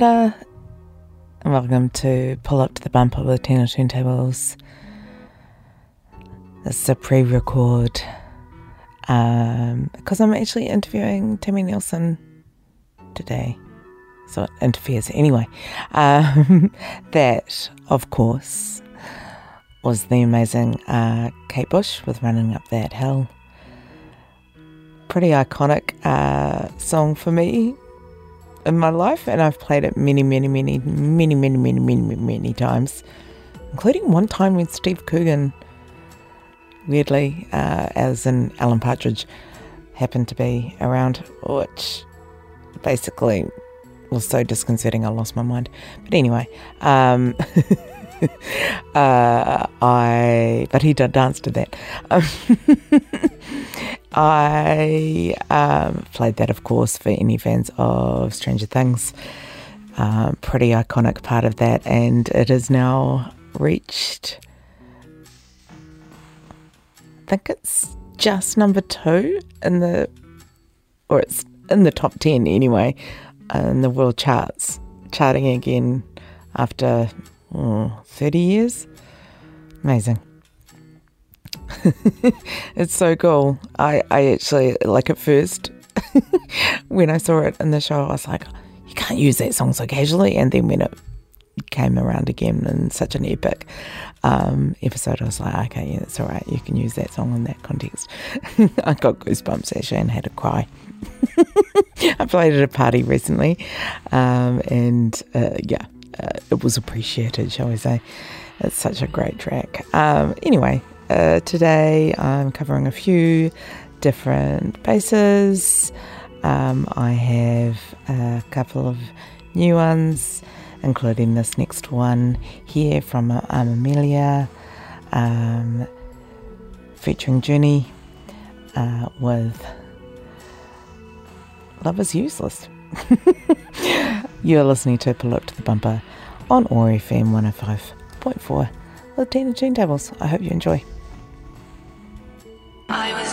And welcome to Pull Up to the bumper of Latino Turntables. This is a pre record because um, I'm actually interviewing Timmy Nielsen today. So it interferes anyway. Um, that, of course, was the amazing uh, Kate Bush with Running Up That Hill. Pretty iconic uh, song for me in my life, and I've played it many, many, many, many, many, many, many, many many times, including one time with Steve Coogan, weirdly, uh, as in Alan Partridge, happened to be around, which basically was so disconcerting I lost my mind. But anyway, um, uh, I but he danced to that. I um, played that, of course, for any fans of Stranger Things. Um, pretty iconic part of that, and it has now reached. I think it's just number two in the, or it's in the top ten anyway, in the world charts, charting again after oh, 30 years. Amazing. it's so cool. I, I actually, like at first, when I saw it in the show, I was like, you can't use that song so casually. And then when it came around again in such an epic um, episode, I was like, okay, yeah, that's all right. You can use that song in that context. I got goosebumps actually and had a cry. I played at a party recently, um, and uh, yeah, uh, it was appreciated, shall we say. It's such a great track. Um, anyway, uh, today I'm covering a few different bases. Um, I have a couple of new ones, including this next one here from um, Amelia, um, featuring Journey uh, with Love is Useless. You're listening to Pull Up to the Bumper on OAR FM 105.4 with Tina Turntables. I hope you enjoy. I was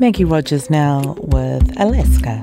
Maggie Rogers now with Alaska.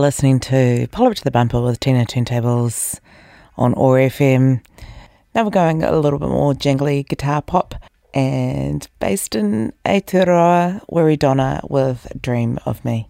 listening to Pull Up to the Bumper with Tina Turntables on OAR FM. Now we're going a little bit more jangly guitar pop and based in Aotearoa, Weridonna with Dream of Me.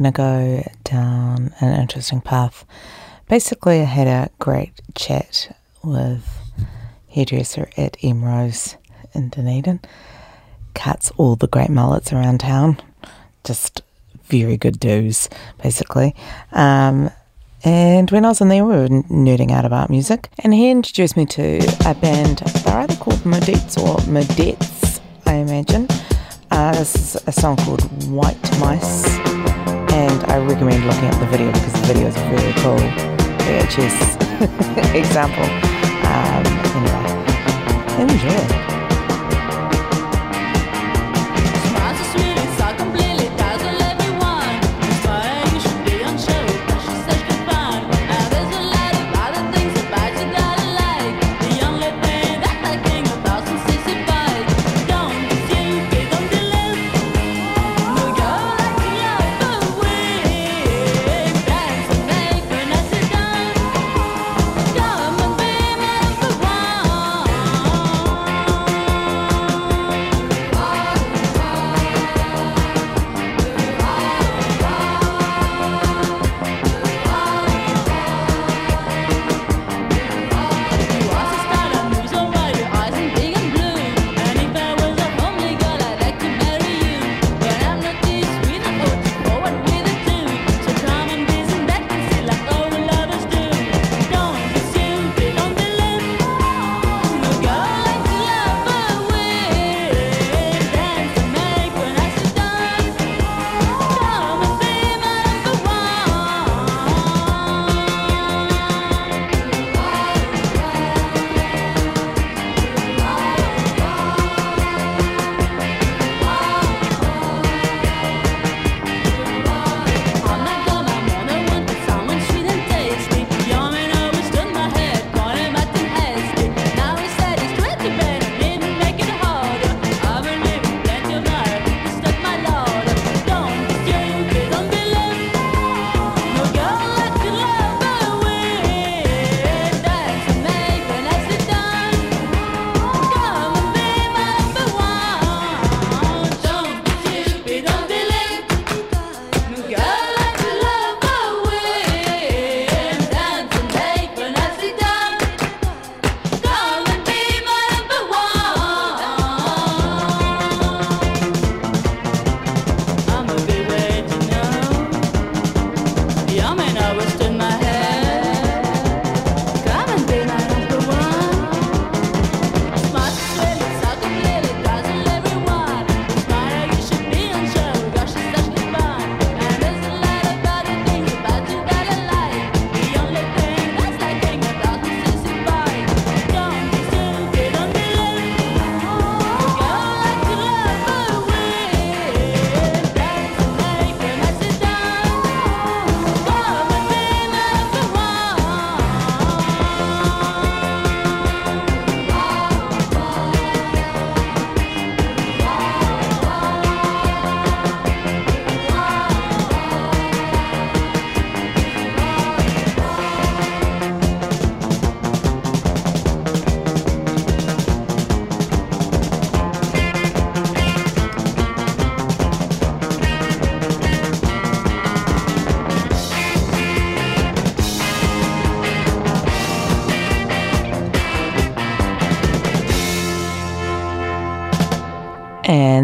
going to go down an interesting path. Basically, I had a great chat with hairdresser at Emrose in Dunedin. Cuts all the great mullets around town. Just very good dudes, basically. Um, and when I was in there, we were nerding out about music. And he introduced me to a band, they're either called Modettes or Modets, I imagine. Uh, this is a song called White Mice and I recommend looking up the video because the video is really cool. Yeah, just example. Um, anyway, enjoy.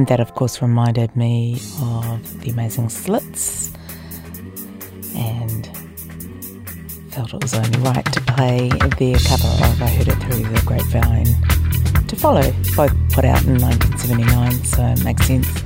And that, of course, reminded me of the amazing slits and felt it was only right to play their cover of I Heard It Through the Grapevine to follow, both put out in 1979, so it makes sense.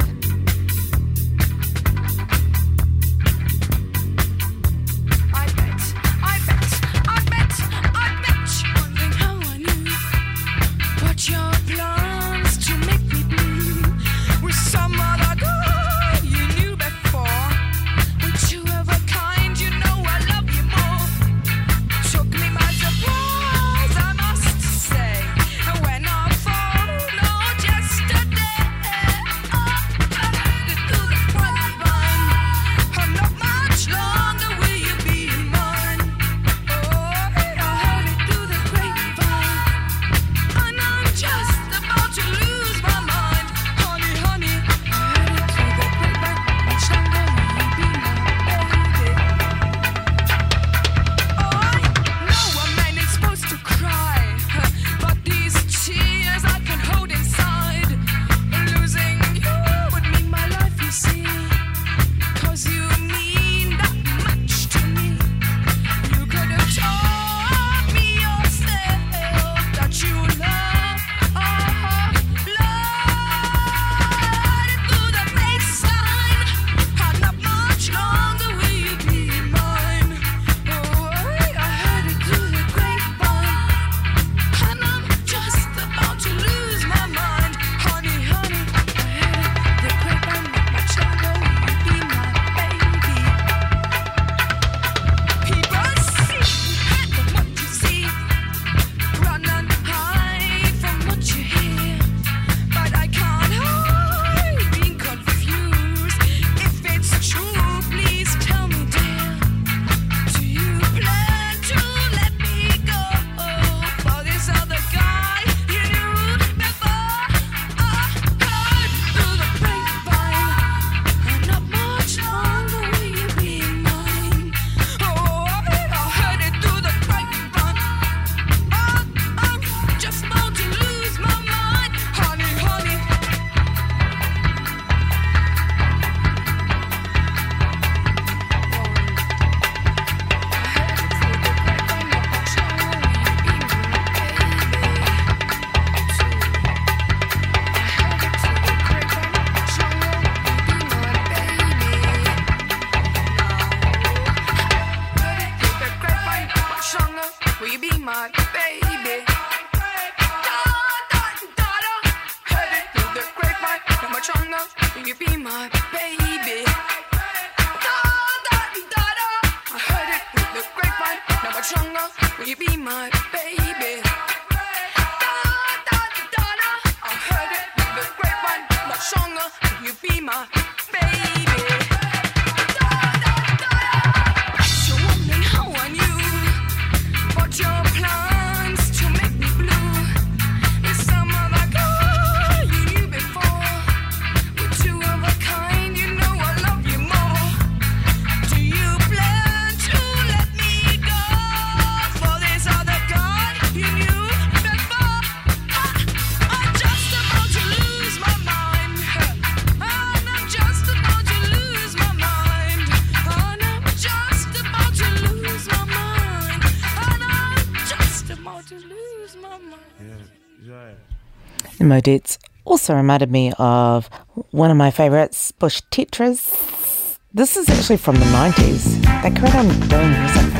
The And also reminded me of one of my favorites, Bush Tetras. This is actually from the 90s. They created on doing music.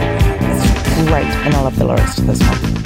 It's great, and I love the lyrics to this one.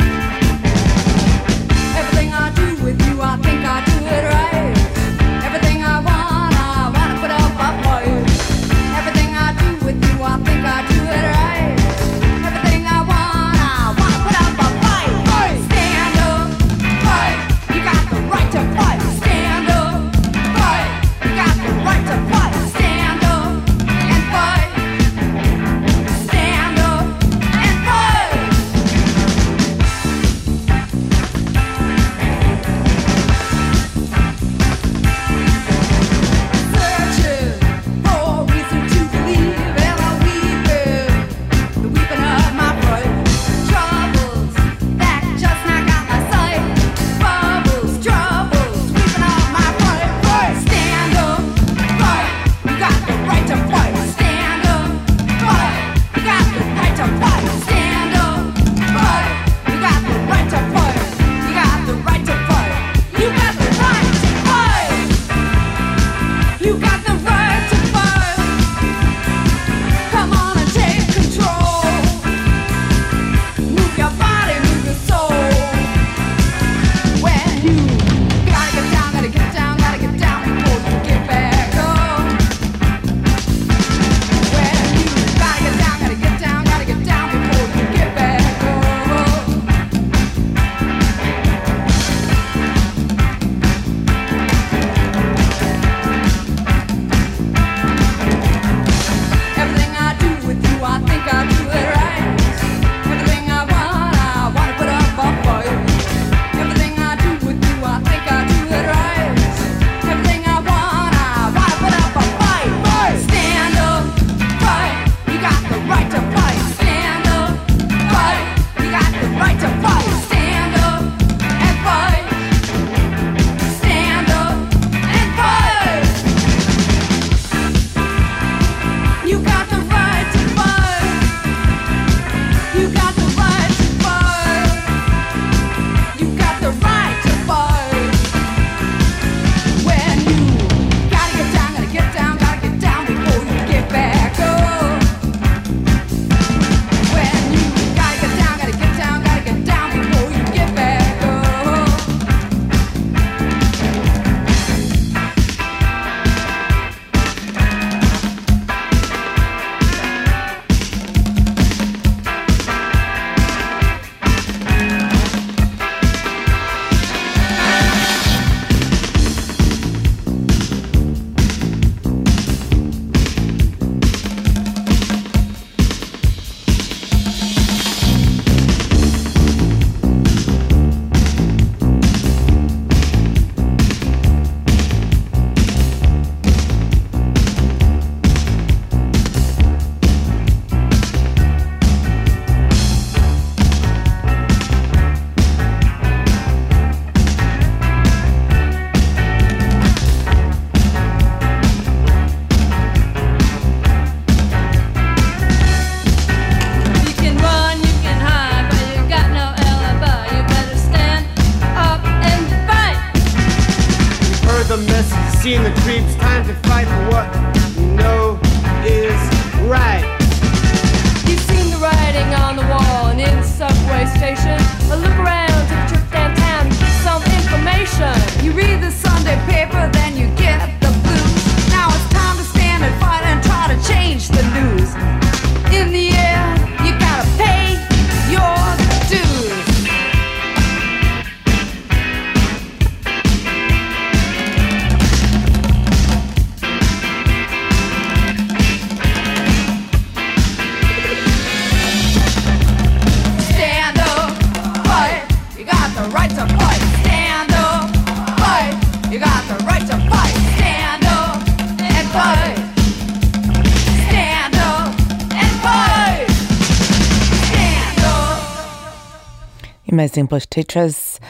English teachers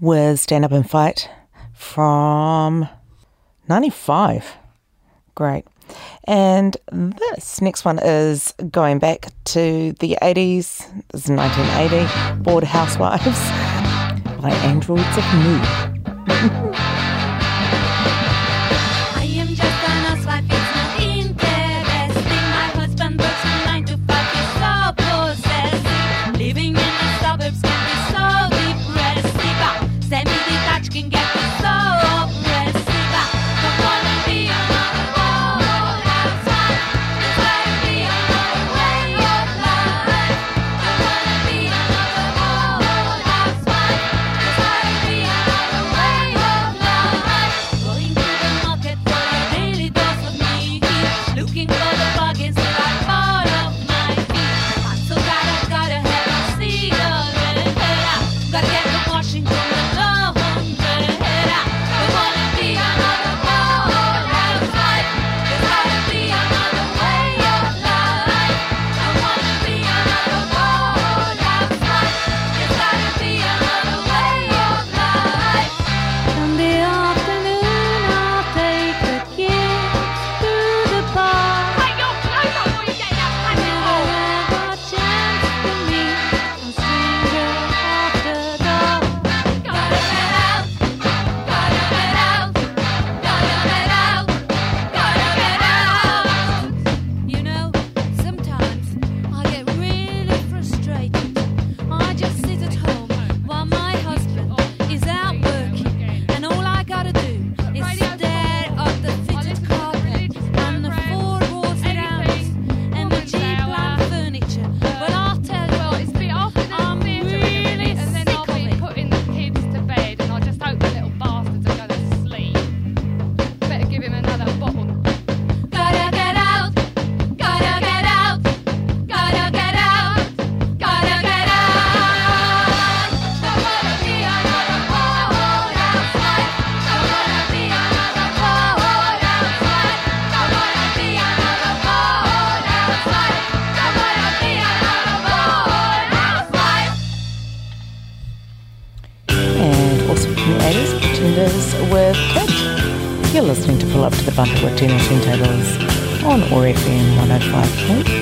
with Stand Up and Fight from 95. Great. And this next one is going back to the 80s, this is 1980, Bored Housewives by Androids of Mu. or it being one o five in of five choice.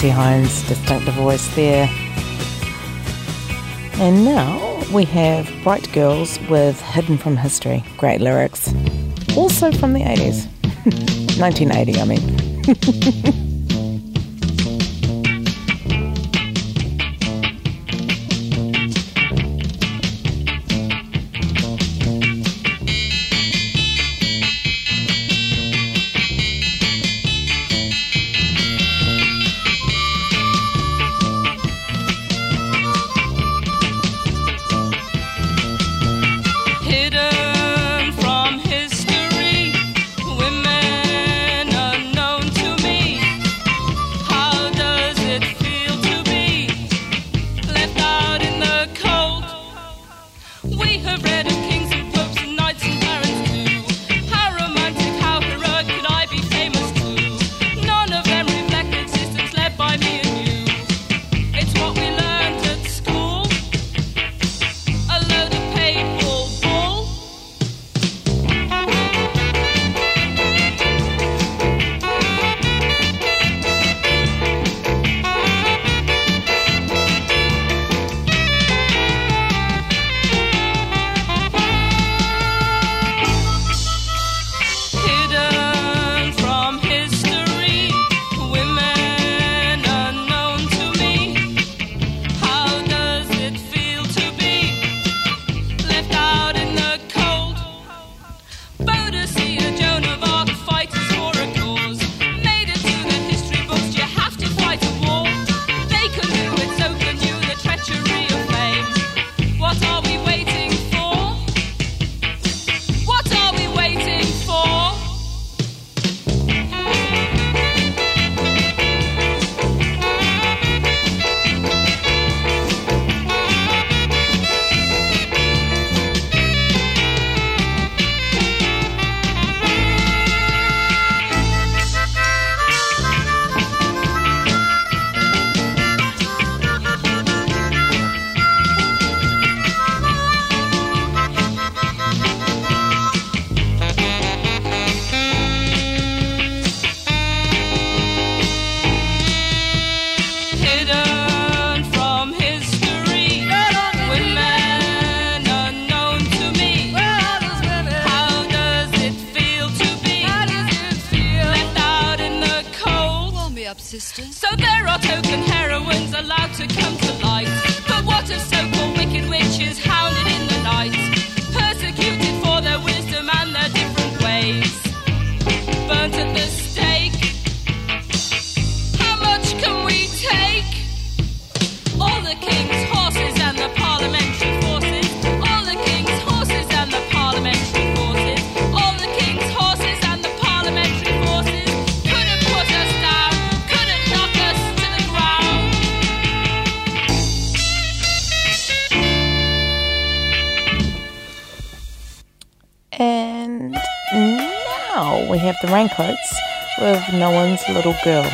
Lucy Hines' distinctive voice there. And now we have Bright Girls with Hidden from History. Great lyrics. Also from the 80s. 1980, I mean. no one's little girl.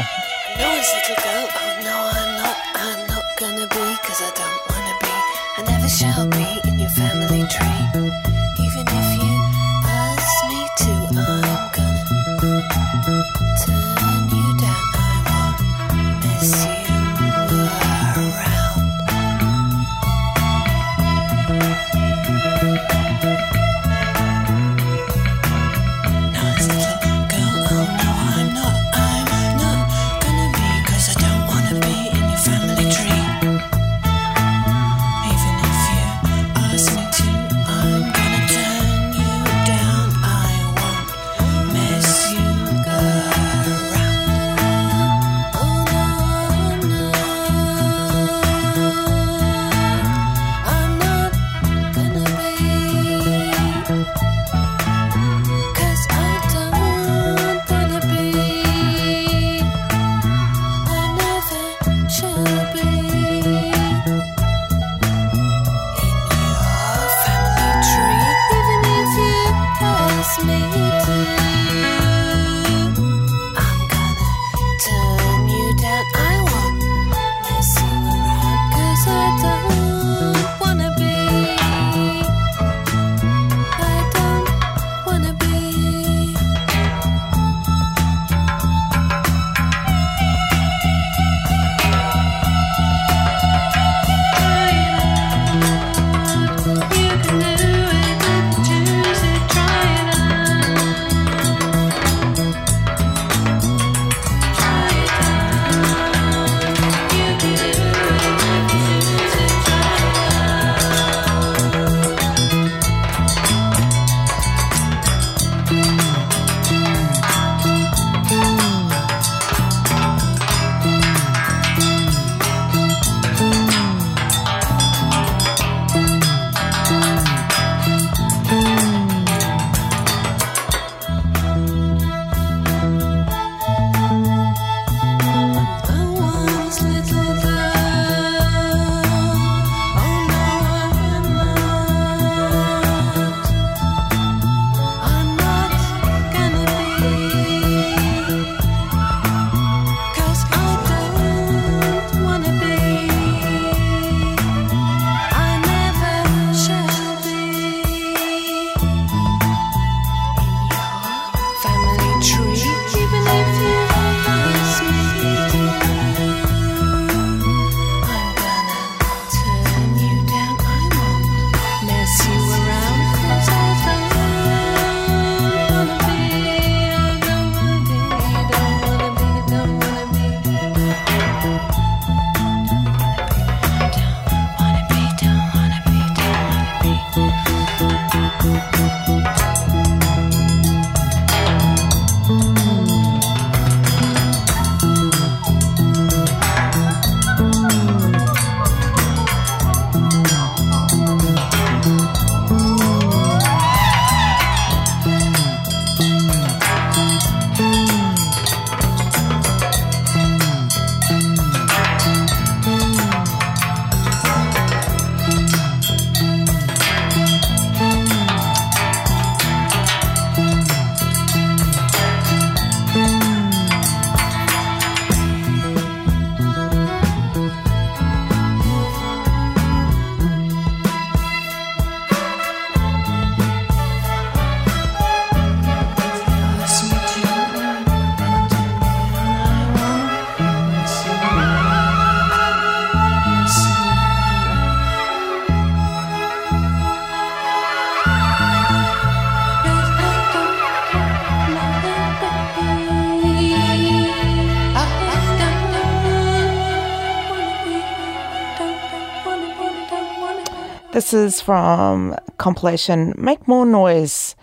This is from compilation Make More Noise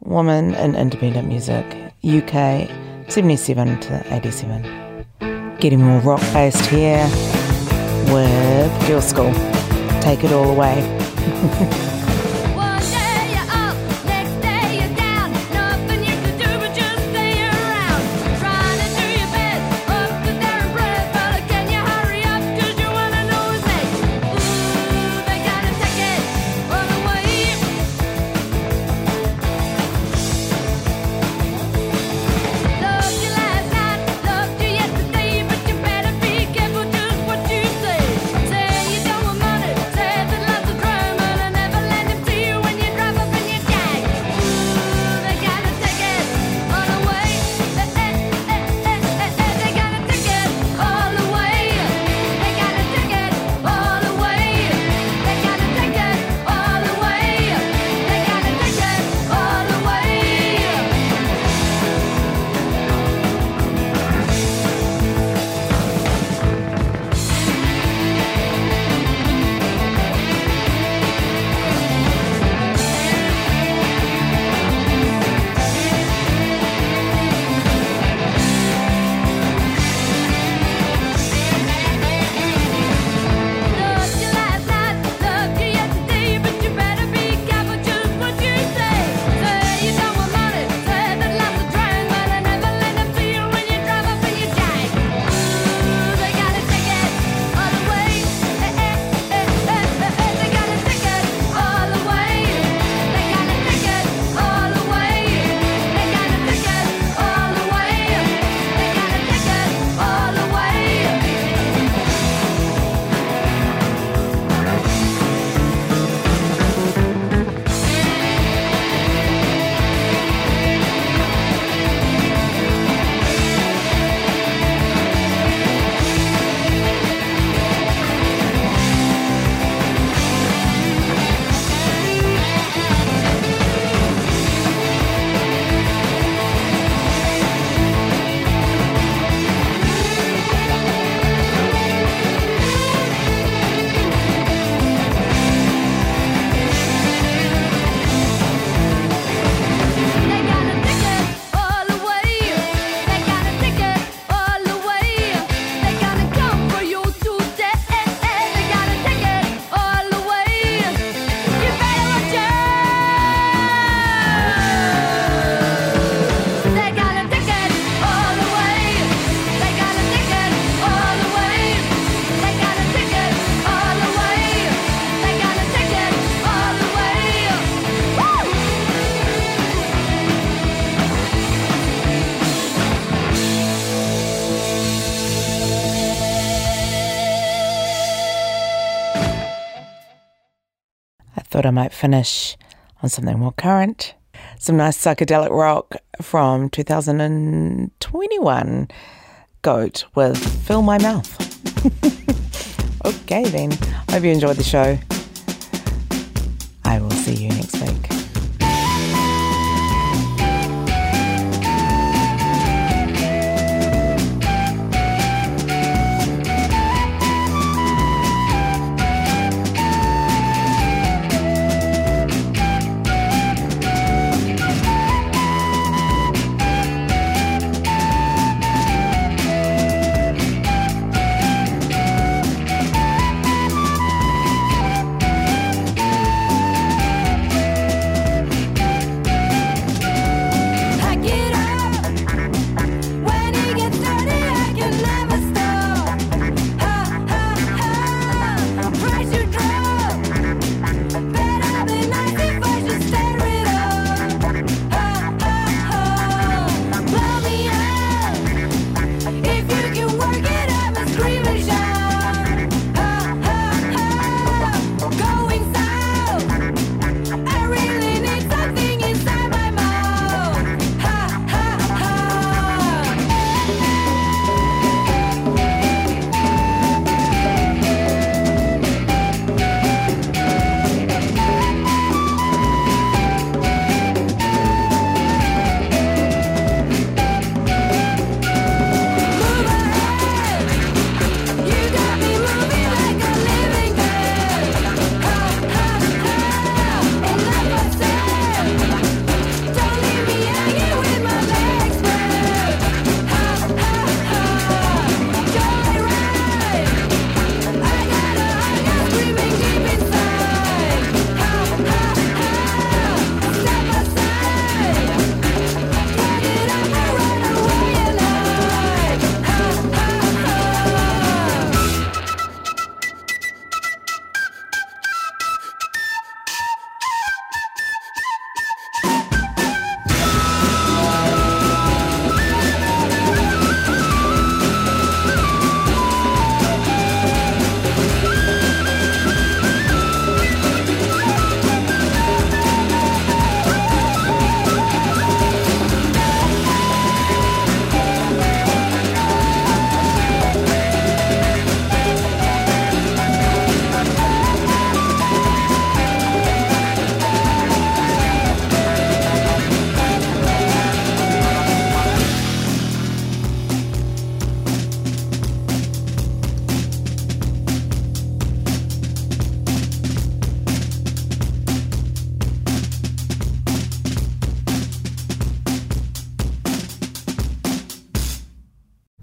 Woman in Independent Music, UK 77 to 87. Getting more rock based here with Girlschool. Take it all away. Thought I might finish on something more current. Some nice psychedelic rock from 2021. Goat with Fill My Mouth. okay, then. Hope you enjoyed the show. I will see you next week.